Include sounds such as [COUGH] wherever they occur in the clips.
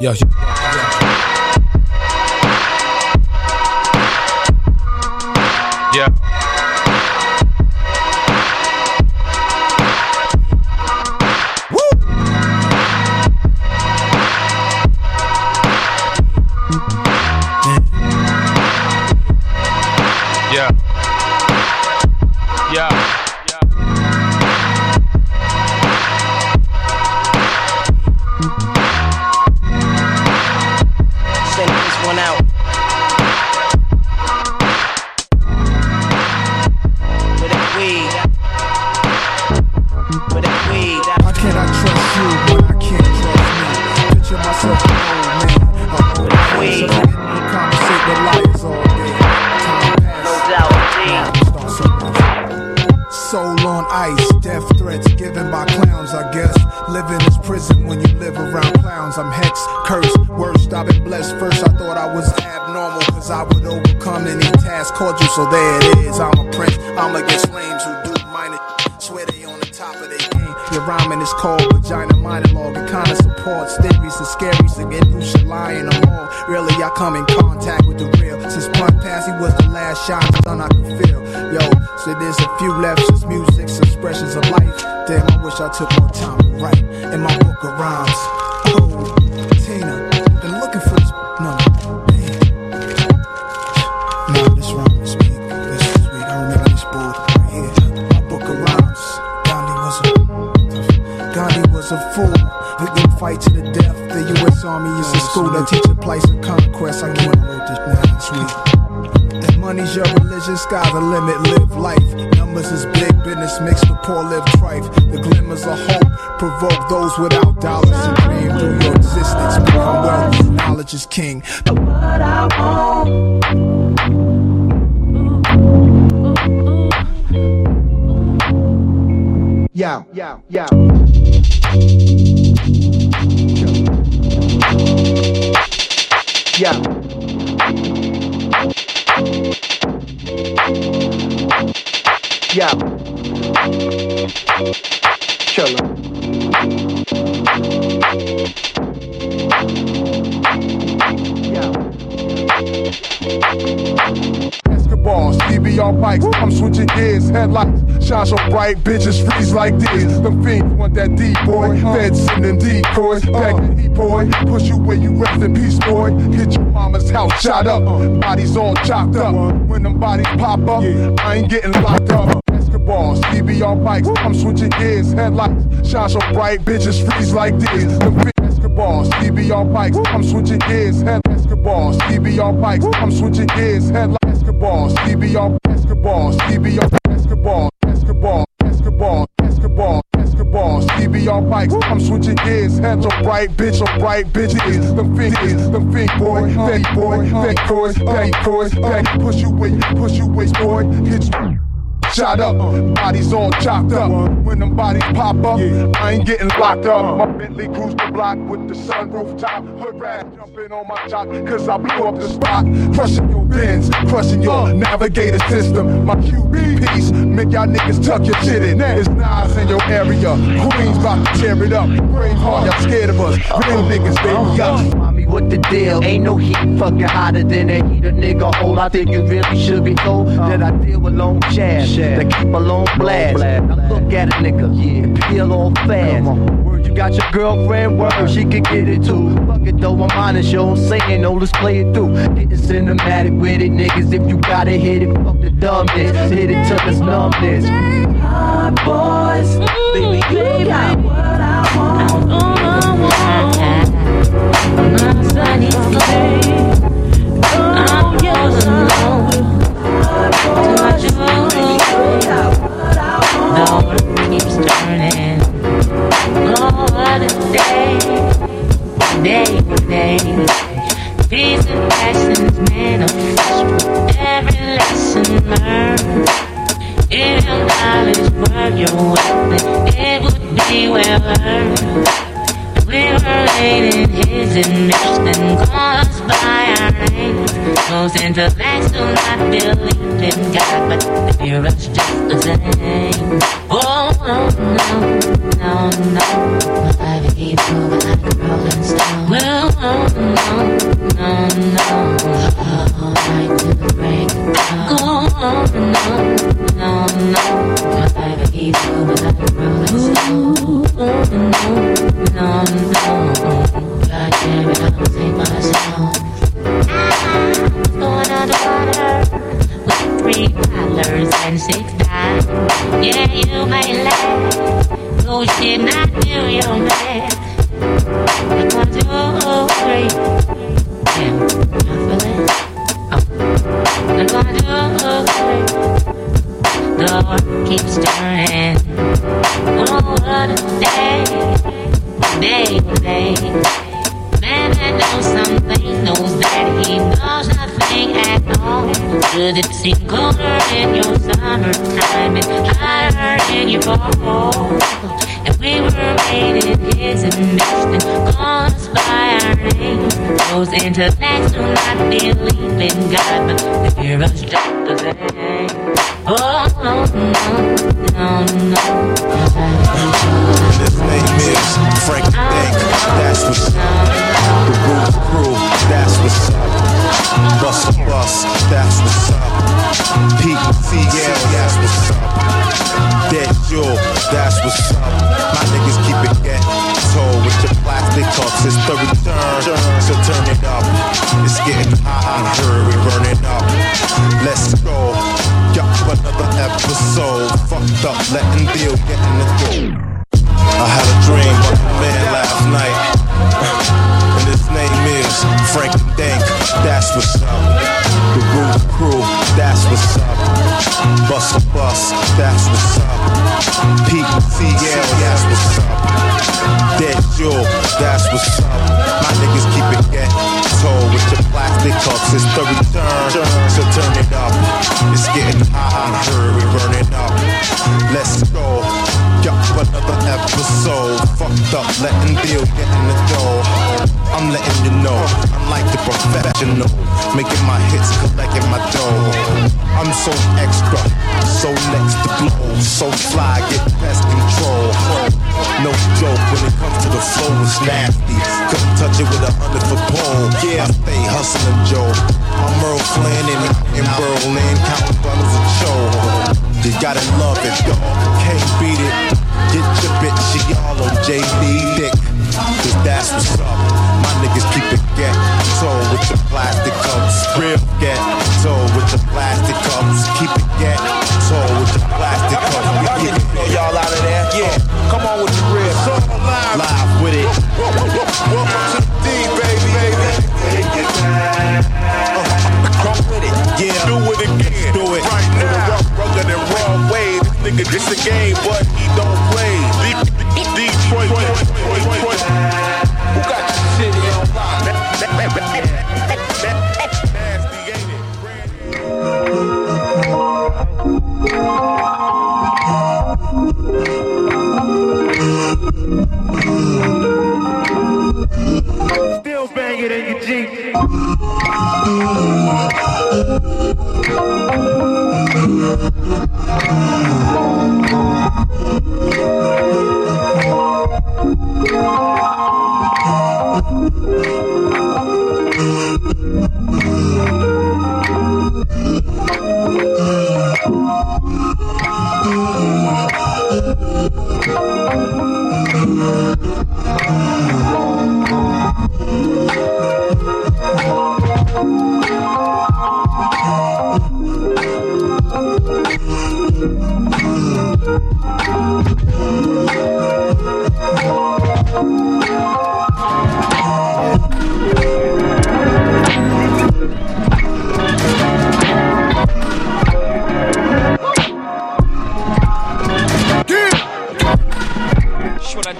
Yo, any task cordial. So there it is, I'm a prince. I'm against lames who do minor. Swear they on the top of their game. Your rhyming is called vagina monologue. It kinda supports theories and scaries again. Who should lie in the mall? Really, I come in contact with the real. Since Blunt Passy was the last shot, done I could feel. Yo, so there's a few left since music's expressions of life. Damn, I wish I took more time to write in my book of rhymes. Oh, place of conquest. I can't wrote this. It's sweet. If money's your religion, sky's the limit. Live life. Numbers is big business. Makes the poor live trife. The glimmers of hope provoke those without dollars to dream through your existence. Become wealthy. Knowledge is king. Yeah, yeah, yeah. Yeah. Headlights, shine so bright, bitches freeze like this. Them fiends want that D boy, feds sending decoys, uh. packing heat boy, push you where you rest in peace, boy. Hit your mama's house, shot up, uh. bodies all chopped up. When them bodies pop up, I ain't getting locked up. Uh. Basketball, CBR bikes, I'm switching gears, headlights, shine so bright, bitches freeze like this. Them fiends Basketball, CBR bikes, I'm switching gears, head basketball, CBR bikes, I'm switching gears, head basketball, CBR basketball, CBR basketball, basketball, basketball, basketball, basketball, CBR bikes, I'm switching gears, head so bright, bitch, so bright, bitches, them fingers, them fink boy, fake boy, fake boys, fake boys, fake push you way, push you waist boy, hit you. Shot up, bodies all chopped up. When them bodies pop up, I ain't getting locked up. Uh-huh. My Bentley cruise the block with the sunroof top. Hood rat jumping on my top, cause I blew up the spot. Crushing your bins, crushing your uh-huh. navigator system. My QB piece, make y'all niggas tuck your shit in. It's Nas in your area. Queens about to tear it up. Braveheart, y'all scared of us. Real niggas, baby, up. Uh-huh. Mommy, what the deal? Ain't no heat fucking hotter than a heater nigga hole. I think you really should be told that I deal with long chads that keep a long blast. Now look at a nigga, yeah, peel off fast. Word, you got your girlfriend, word, she can get it too. Fuck it though, I'm honest, yo, I'm saying, no, let's play it through. Getting cinematic with it, niggas. If you gotta hit it, fuck the dumbness. Hit it till it's numbness. Hot boys, baby, you got what I want. Uh-huh. It would be well earned. Liberating his admission and caused by our names. Most intellects do not believe in God, but the fear us just the same. Going on the water three dollars and six dimes. Yeah, you may laugh. Go shit, not do your math. three. Yeah, I feel it. Oh. And The Door keeps turning. Oh, what a day. Day, day. That knows something knows that he knows nothing at all. Should it seem colder in your summertime and hotter in your fall? And we were made in his and called us by our names. Those intellects do not believe in God, but they hear us the same. Oh, no, no, no, no. His name is Frank Dank. That's what's. The Roots Crew. That's what's up. Bus Bus. That's what's up. Pete CL. That's what's up. Dead Jewel. That's what's up. My niggas keep it ghetto with your plastic talks. It's the return. So turn it up. It's getting hot. I heard we burning up. Let's go. Yup, another episode. Fucked up, letting deal get in the door. Jewel. That's what's up. My niggas keep it ghetto with your plastic cups. It's the return. So turn it up. It's getting hot. Heard we burning up. Let's go. Yup, another episode. Fucked up, letting deal get in the door. I'm letting you know, I'm like the professional. Making my hits, collecting my dough. I'm so extra, so next to blow. So fly, get pest control. No joke when it comes to the flow, it's nasty. Couldn't touch it with a hundred foot pole. Yeah, I stay hustling, Joe. I'm Merle Flynn in, in Berlin, counting bundles of show. You gotta love it, dog. Can't beat it. Get your bitch, she all on JD dick. Cause that's what's up. My niggas keep it get so with the plastic. This a game, but he don't play. De- De- Detroit. Detroit. Who got your in on lock? Still banging in your Jeep. That's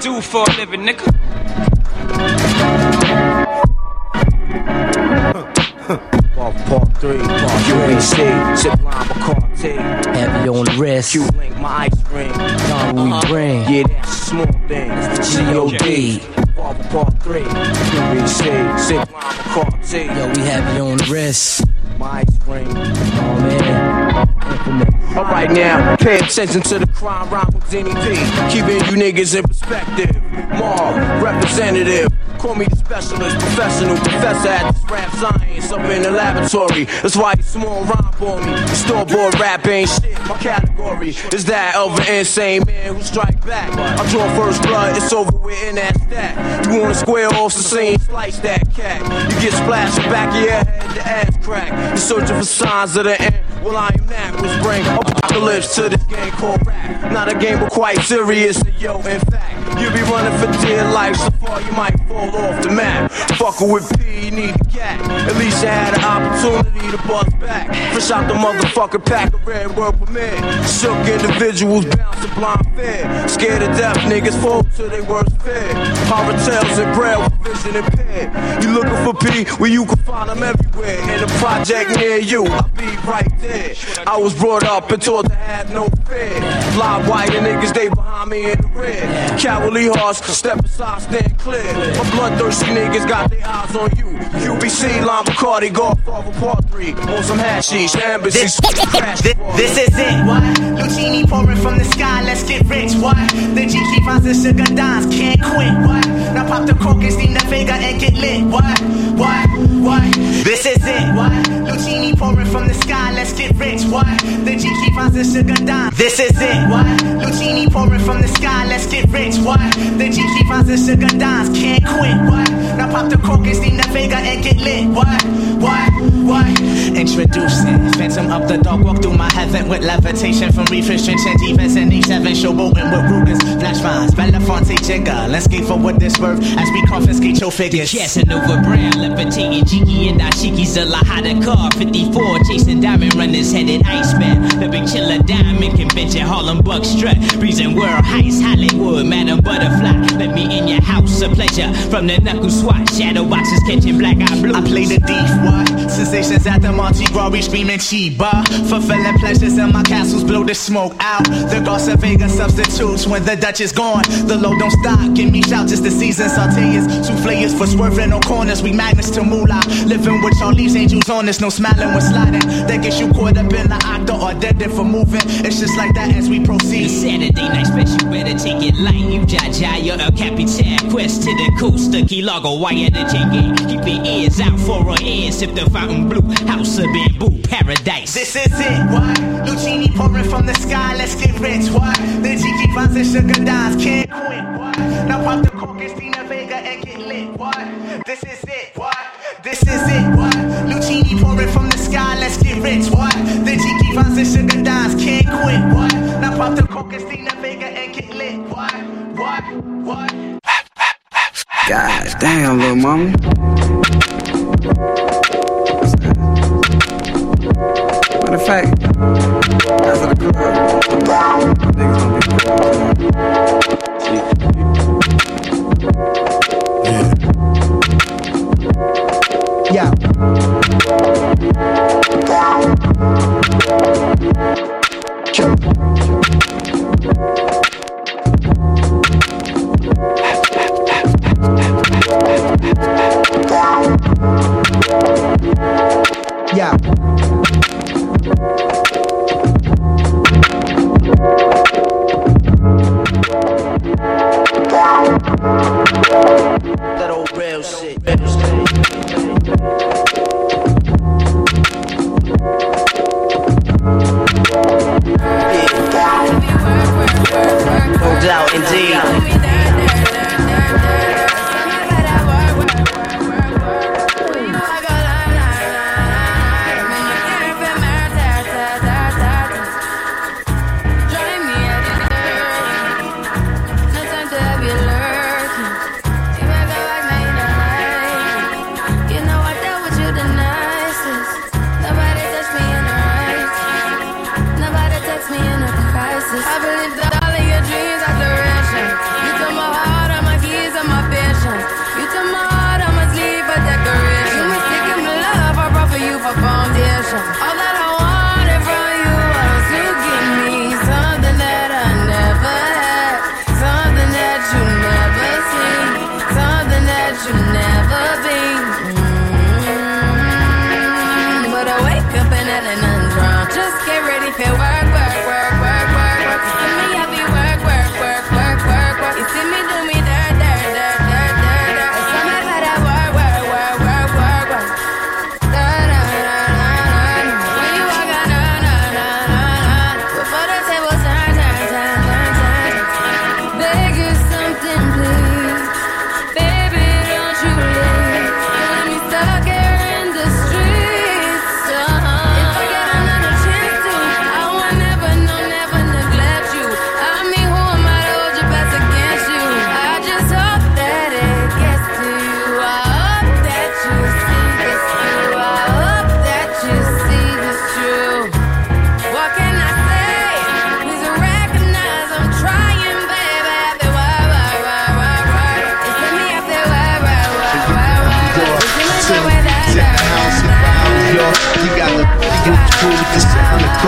do for a living, nigga. Part, part three, part UBC, zip line Bacardi, heavy on the wrist, Q-link, my ice ring, done what we uh-huh. bring, yeah, that's a small thing, it's the G-O-D, part, part three, UBC, zip line Bacardi, yo, we heavy on the wrist, my ring, oh man, Alright now, pay attention to the crime rhyme with Zenny P. Keeping you niggas in perspective. Mob, representative. Call me the specialist, professional professor at this rap science up in the laboratory. That's why you small rhyme for me. Store-bought rap ain't shit. My category is that of an insane man who strike back. I draw first blood, it's over with in that stat. You wanna square off the scene, slice that cat. You get splashed back of your head, the ass crack. You're searching for signs of the end. Well, I am that, which bring apocalypse to this game called rap. Not a game, but quite serious. Yo, in fact, You be running for dear life, so far you might fall off the map. Fuckin' with P, you need a cat. At least you had an opportunity to bust back. Fresh out the motherfucking pack of red world permit. Shook individuals bounce to blind fear. Scared to death, niggas fall to their worst fear. Horror tales and braille vision You looking for P, where you can find them everywhere. In a project near you, I'll be right there. I was brought up and taught to have no fear. Fly white and niggas, they behind me in the rear. Cowardly hearts, step aside, stand clear. My bloodthirsty niggas got their eyes on you. QBC, Lime Bacardi, Godfather Part 3. On some hashish, embassies, crash. This, this is it, what? Luchini pouring from the sky, let's get rich, what? The GK finds the sugar dimes, can't quit, what? Now pop the cork and steam the Vega and get lit, what? What? What? This is it, what? Luchini pouring from the sky, let's get rich, what? The GK finds the sugar dimes. This is it, what? Luchini pouring from the sky, let's get rich, what? The GK finds the sugar dimes, can't quit, what? Now pop the cork and steam the Vega and get lit, what? What? What? Introducing Phantom up the dark, walk through my heaven with levitation from reefers, trenching defense and E7, showboating with Rugers, flash vines, Belafonte jigger. Let's skate forward this birth as we confiscate your figures. Casanova Brown, levitating Jiki and Ashiki's a Lahada car. 54, chasing diamond runners, headed Iceman. The big chiller diamond convention, Harlem Buck strut. Breezing world heights, Hollywood, Madam Butterfly. Let me in your house, a pleasure. From the knuckle swat, shadow boxes catching black eye blue. I play the thief, what? Sensations at the Monte Gras, screaming Chiba. Fulfilling pleasures in my castles, blow the smoke out. The Garza Vega substitutes when the Dutch is gone. The low don't stop, give me shout just the season. Sauteers, souffleurs for swerving no corners. We magnets to moolah. Living with Charlie's angels on us, no smiling when sliding. That gets you caught up in the octa or dead for moving. It's just like that as we proceed. Saturday night special, better take it light. You jaja, you're a capitan. Quest to the coast, the key logo, wire the jiggy. Keep your ears out for a ears. Sip the fountain blue, house of bamboo, paradise. This is it, what? Luchini pouring from the sky, let's get rich, what? The Jiki finds the sugar dimes, can't quit, what? Now pop the cork and steam the Vega and get lit, what? This is it, what? This is it, The sugar dimes, can't quit, what? Now pop the cork and steam the Vega and get lit, what? What? What? God damn, little mama. Matter of fact,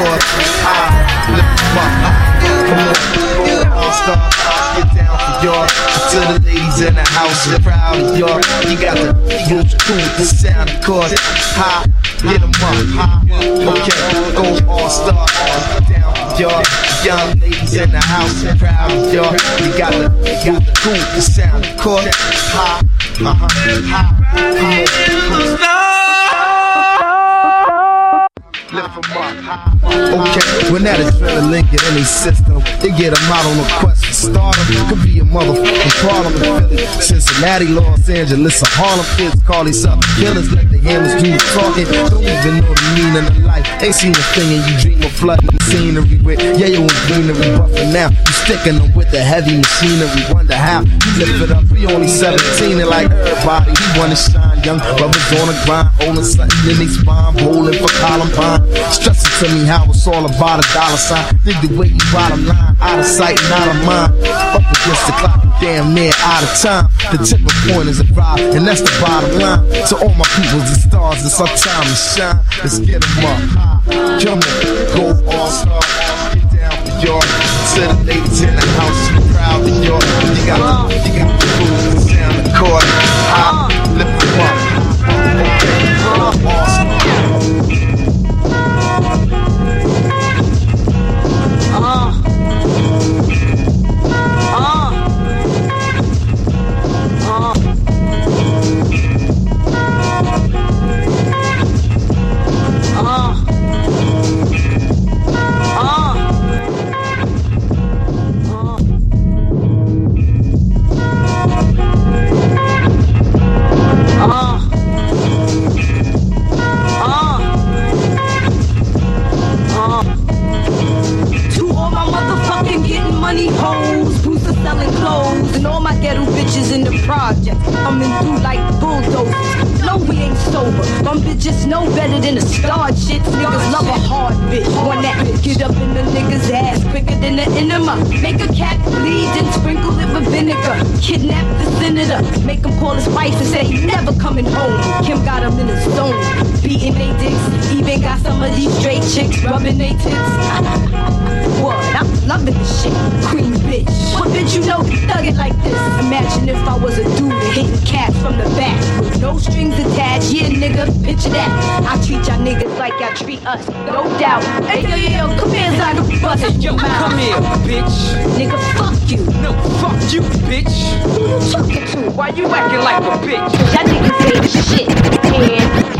course. I all get down for yours. To the ladies in the house, they're proud of y'all. You got the roots cool, the sound of course. High, get them up, okay, go all star, all down y'all. Young ladies in the house, they're proud of y'all. You got the, got the cool, the sound of course. High, uh huh, high, high, high. Lift up. Okay, when that adrenaline get in their system, they get 'em out on a quest for stardom. Could be a motherfucking problem in Philly, Cincinnati, Los Angeles, or Harlem. Kids call themselves killers, let the hammers do the talking. Don't even know the meaning of life. Ain't seen a thing and you dream of flooding the scenery with yayo and greenery. But for now, you sticking them with the heavy machinery. Wonder how you live it up. We only 17 and like everybody, we wanna shine. Young brothers on the grind, holding something in their spine, bowling for Columbine. Stressing to me how it's all about a dollar sign. Dig the way you bottom line, out of sight and out of mind. Up against the clock, damn near out of time. The tipping point is a drive, and that's the bottom line. To all my peoples and stars, it's our time to shine. Let's get get 'em up. Come on, go all star. Get down for y'all. To the ladies in the house, proud of y'all. You got the, you got the food, the sound, the chord. Selling clothes, and all my ghetto bitches in the project coming through like bulldozers. No, we ain't sober. Them bitches know better than the star shit. Niggas love a hard bitch, one that get up in the nigga's ass quicker than the enema. Make a cat bleed and sprinkle it with vinegar. Kidnap the senator, make him call his wife and say he never coming home. Kim got him in his zone, beating they dicks. Even got some of these straight chicks rubbing they tits. [LAUGHS] I'm loving this shit, queen bitch. What bitch you know can thug it like this? Imagine if I was a dude hitting cats from the back with no strings attached. Yeah, nigga, picture that. I treat y'all niggas like y'all treat us, no doubt. Hey yo yo yo, come here, Zaga, bust hey, yo, Come here, bitch. Nigga, fuck you. No, fuck you, bitch. Who you talking to? Why you acting like a bitch? Y'all niggas say the shit, and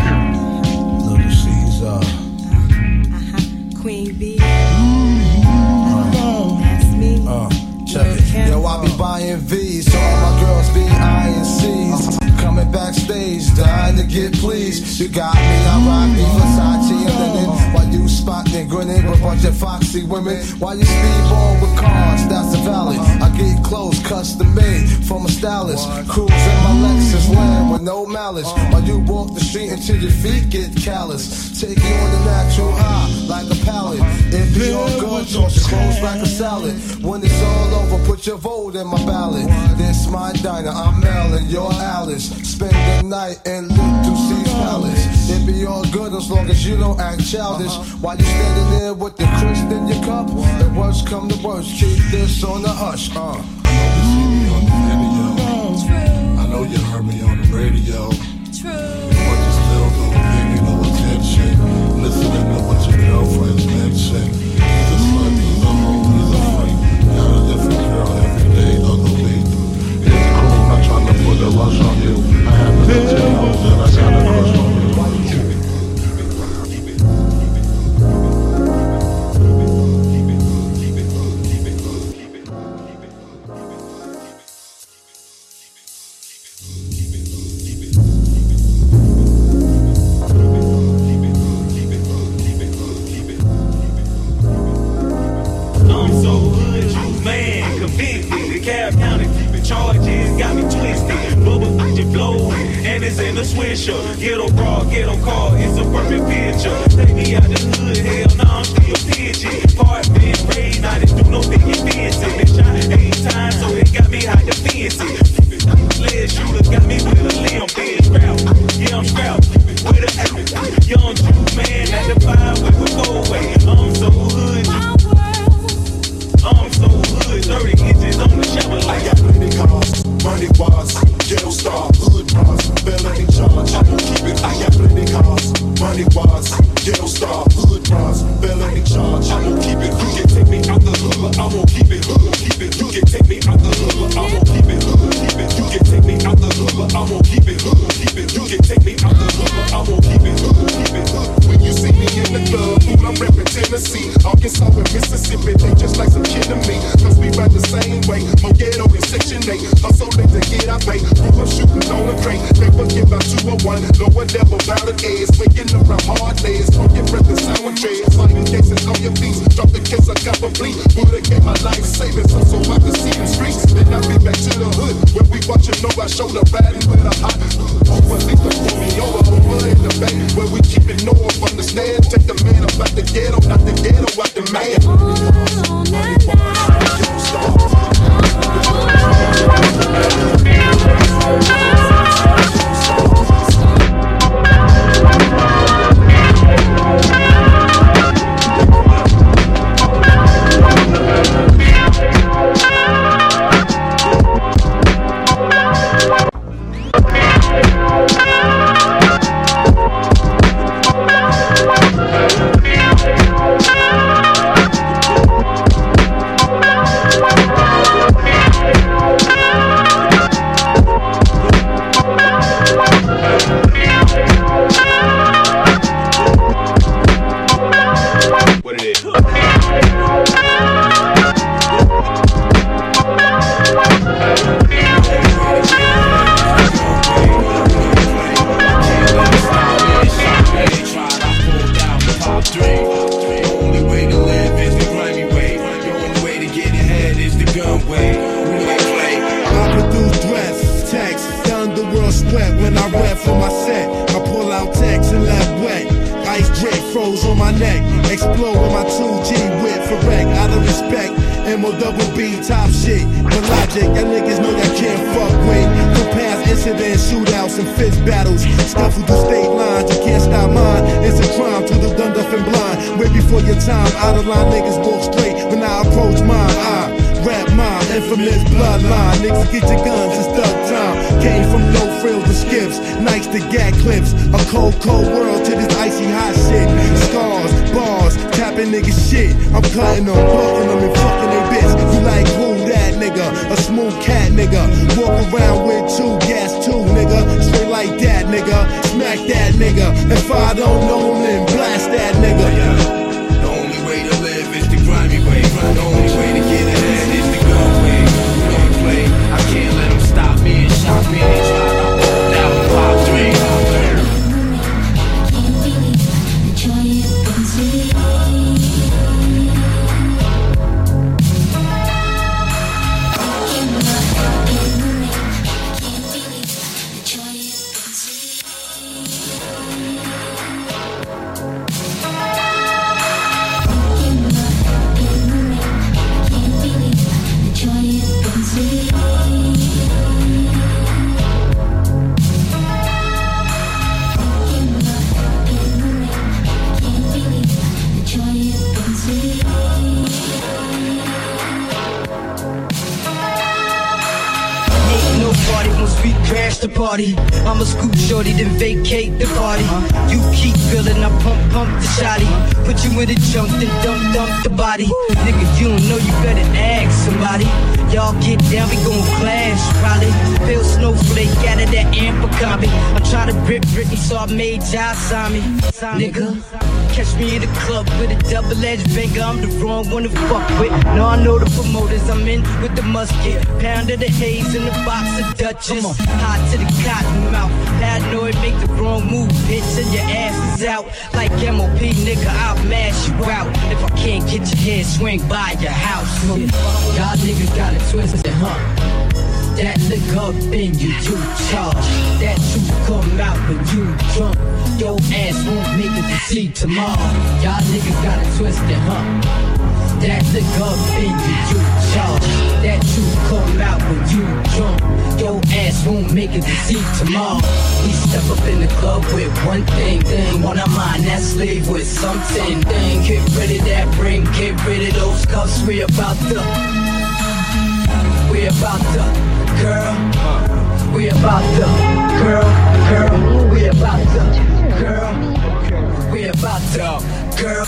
get pleased. You got me, I rock me, Versace and linen. While you spotting, grinning with a bunch of foxy women. While you speedball with cars, that's the valley. I get clothes custom made from a stylist. Cruise in my Lexus land with no malice. While you walk the street until your feet get callous. Take you on the natural high like a pallet. All good, toss your like a salad. When it's all over, put your vote in my ballot. This my diner, I'm Mel and you're Alice. Spend the night in Little C's Palace. It be all good as long as you don't act childish. While you standing there with the crisp in your cup, the worst come to worst, keep this on the hush. Uh. I know you heard me on the radio. But you still rush on you. I tell you to gag clips. A cold, cold world to this icy hot shit. Scars, bars, tapping niggas shit. I'm cutting them, bucking them, and fucking they bitch. You like who that nigga? A smooth cat nigga. Walk around with two gas, two nigga. Straight like that nigga. Smack that nigga. If I don't know him, then blast that nigga. The only way to live is the grimy way. The only way to get ahead is the gun way. Don't play. I can't let them stop me and shock me. Pop crash the party. I'ma scoop shorty, then vacate the party. You keep feeling, I pump, pump the shotty. Put you in the junk, then dump, dump the body. Nigga, you don't know, you better ask somebody. Y'all get down, we gon' clash, probably. Feel snowflake out of that amber copy. I'm trying to rip Britney, so I made Josh sign me. Nigga, catch me in the club with a double-edged finger. I'm the wrong one to fuck with. Now I know the promoters. I'm in with the musket. Pound of the haze in the box of Dutchess. Hot to the cotton mouth. Paranoid, make the wrong move, bitch, and your ass is out. Like MOP, nigga, I'll mash you out. If I can't get your head, swing by your house. Y'all niggas got it twisted, huh? That lick up in you too charge. That truth come out when you drunk. Your ass won't make it to see tomorrow. Y'all niggas got it twisted, huh? That in you too charged. That truth come out when you drunk. Your ass won't make it to see tomorrow. We step up in the club with one thing, thing on our mind. That's leave with something, thing. Get rid of that ring, get rid of those cuffs. We about to. We about to, girl. We about to, girl, girl. We about to, girl. We about to, girl.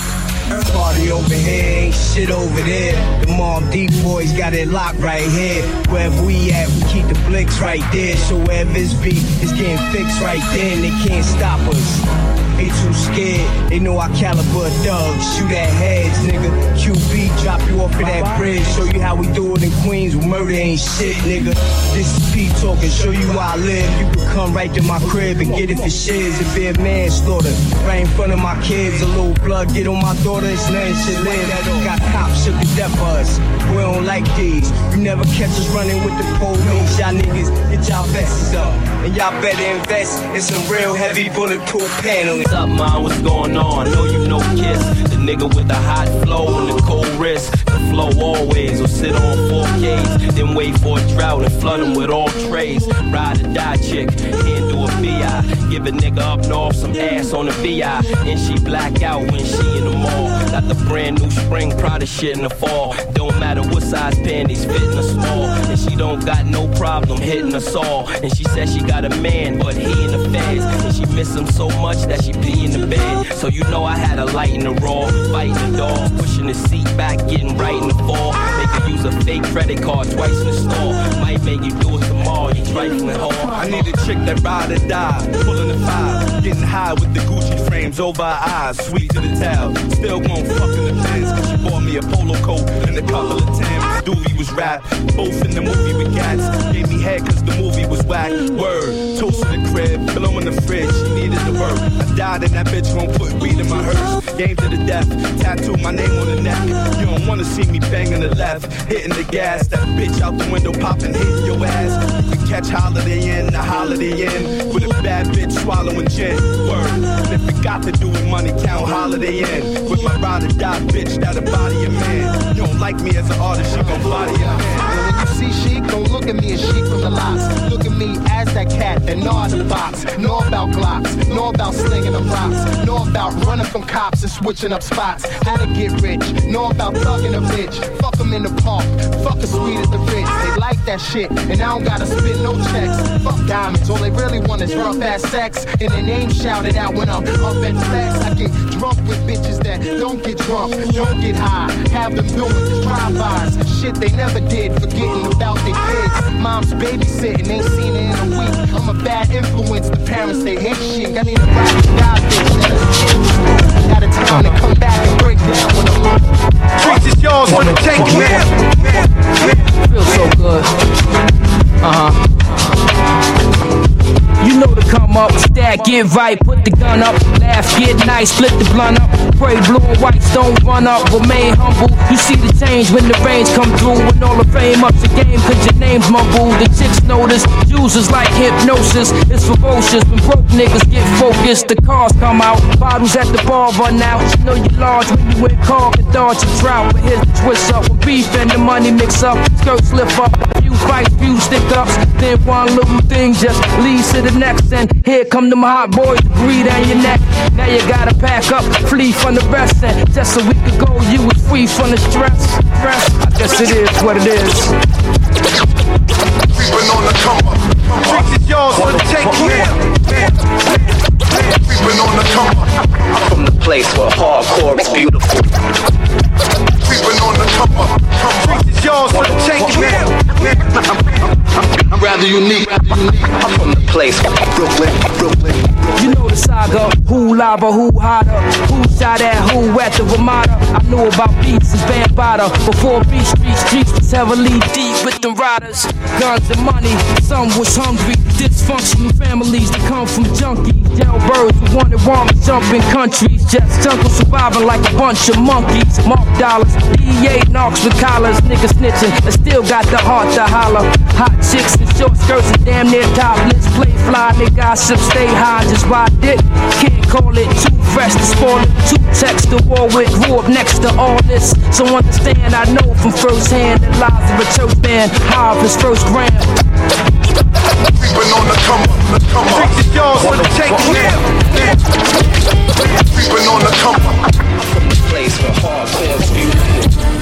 Party over here, ain't shit over there. The mom deep boys got it locked right here. Wherever we at, we keep the blicks right there. So wherever it's beat, it's getting fixed right then. they can't stop us. They too scared, they know our caliber thugs. Shoot at heads, nigga. QB drop you off of that bridge. Show you how we do it in Queens murder ain't shit, nigga. This is P talking, show you where I live. You can come right to my crib and get it for shiz. If be a manslaughter, right in front of my kids. A little blood get on my daughter, it's nothing shit live. Got cops shook to death us. We don't like these. You never catch us running with the police. Y'all niggas, get y'all vests up. And y'all better invest in some real heavy bulletproof paneling. What's up, man? What's going on? Know you know Kiss, the nigga with the hot flow and the cold wrist. The flow always, or sit on 4Ks, then wait for a drought and flood them with all trays. Ride or die chick, handle a BI. Give a nigga up north some ass on the VI. And she black out when she in the mall. Got the brand new spring Prada shit in the fall. Don't matter what size panties fit in a small. And she don't got no problem hitting us all. And she said she got a man, but he in the feds. And she miss him so much that she be in the bed. So you know I had a light in the raw, fighting the dog, pushing the seat back, getting right in the fall. Her use a fake credit card twice in the store. Might make you do it tomorrow, you trifling whore. I need a chick that ride or die, pulling the five, getting high with the Gucci frames over her eyes, sweet to the towel. Still won't fuck in the Benz, cause she bought me a polo coat and a couple Timbs. Doobie was rap, both in the movie with cats. Gave me head cause the movie was whack. Word, toast to the crib, pillow in the fridge, she needed the work. I died and that bitch gon' put weed in my hearse. Game to the death, tattoo my name on the neck. You don't wanna see me banging the left, hitting the gas. That bitch out the window popping, hitting your ass. Can catch Holiday Inn, the Holiday Inn. With a bad bitch swallowing gin. Word, got to do with money, count Holiday Inn. With my ride or die bitch, that'll body a man. You don't like me as an artist, she gon' body a man. And when you see Sheek, don't look at me and she from the lots. Look me as that cat that gnaw the box. Know about Glocks, know about slinging them rocks. Know about running from cops and switching up spots. How to get rich, know about thugging a bitch. Fuck them in the park, fuck a sweet at the Ritz. They like that shit, and I don't gotta spit no checks. Fuck diamonds, all they really want is rough ass sex. And their name shouted out when I'm up at flex. I get drunk with bitches that don't get drunk, don't get high. Have them doing just drive-bys. Shit they never did, forgetting about their kids. Mom's babysitting, ain't seen her in a week. I'm a bad influence, the parents they hate shit. I need a ride or die bitch. Out of town and come back and break down when I'm on. Streets is yours for the taking, man. Feels so good. Uh huh. You know to come up, stack, get right, put the gun up, laugh, get nice, split the blunt up. Pray blue and whites don't run up, remain humble. You see the change when the rains come through, when all the fame ups the game, cause your name's mumbled. The chicks notice, users like hypnosis. It's ferocious when broke niggas get focused. The cars come out, bottles at the bar run out. You know you large when you in car can dodge a drought. But here's the twist up when beef and the money mix up, skirts lift up. Few fights, few stick ups, then one little thing just leads to the next. And here come them hot boys to breathe down your neck. Now you gotta pack up, flee from the rest. And just a week ago, you was free from the stress. stress. I guess it is what it is. Creeping on the come up. Streets is yours for the taking, man. Creeping on the come up. I'm from the place where hardcore is beautiful. Creeping on the come up. Streets yours for the taking, man. I'm rather unique. I'm from the place Brooklyn, Brooklyn. You know the saga, who lava, who hotter, who shot at who at the Ramada. I knew about beats and Bambaataa before beat street streets was heavily deep with the riders, guns and money. Some was hungry, dysfunctional families that come from junkies, jailbirds who wanted warm jumping countries, just jungle surviving like a bunch of monkeys. Mark dollars, DEA knocks with collars, niggas snitching, and still got the heart to holler. Hot chicks in short skirts and damn near topless, play fly, they gossip, stay high, just ride dick. Can't call it too fresh to spoil it. Two text to war with, grew up next to all this. So understand, I know from first hand that lives of a church band, high off his first gram. Creeping on the come up. The come up. Streets is yours for the taking, man. Creeping on the come up. Place where hardcore is beautiful.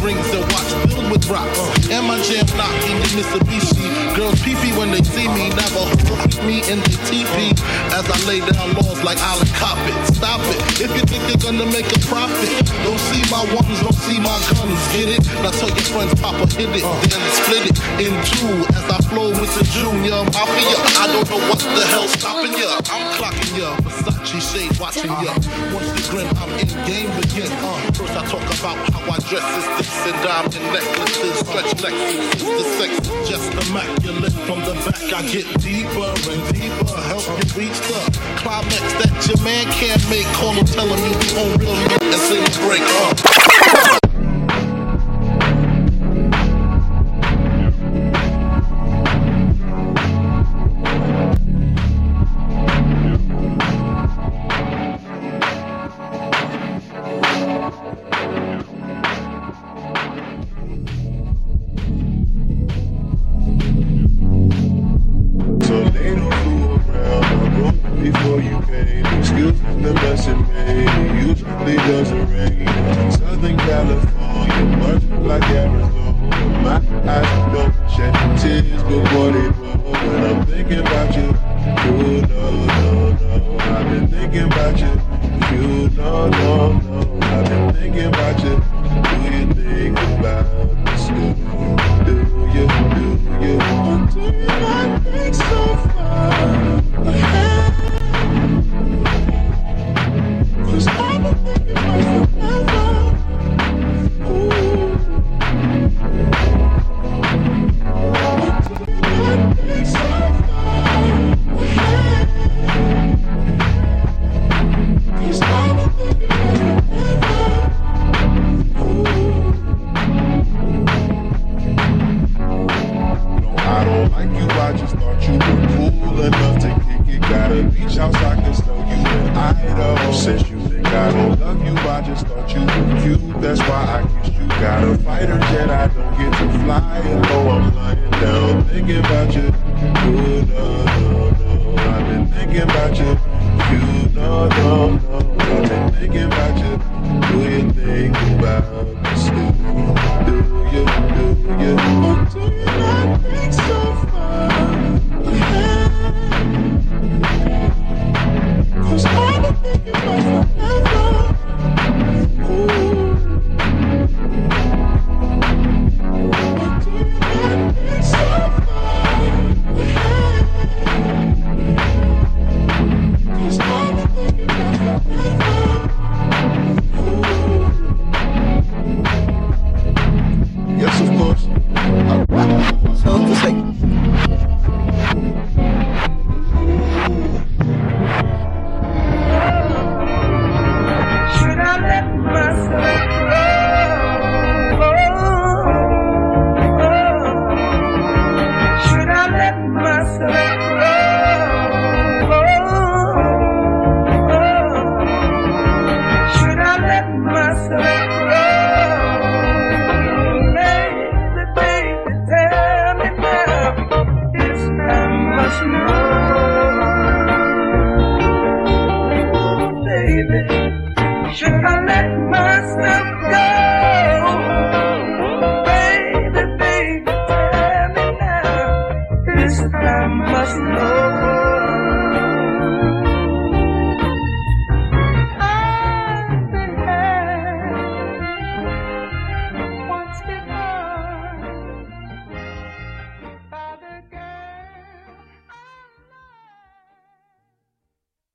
Rings and watch filled with rocks. And my jam knocking the Mitsubishi. Girls pee pee when they see me, never hold me in the TP. As I lay down laws like Alan Coppet. Stop it. If you think you're gonna make a profit, don't see my ones, don't see my guns. Get it? Now tell your friends, Papa hit it, then split it in two. As I flow with the junior mafia, I don't know what the hell's stopping ya. I'm clocking ya, Versace shade watching ya. Once the grin, I'm in game begin. Uh, first I talk about how I dress is and diamond necklaces, stretch Lexus, the sex just immaculate. From the back I get deeper and deeper, help you reach the climax that your man can't make. Call him, tell him you on real nigga and sing break up.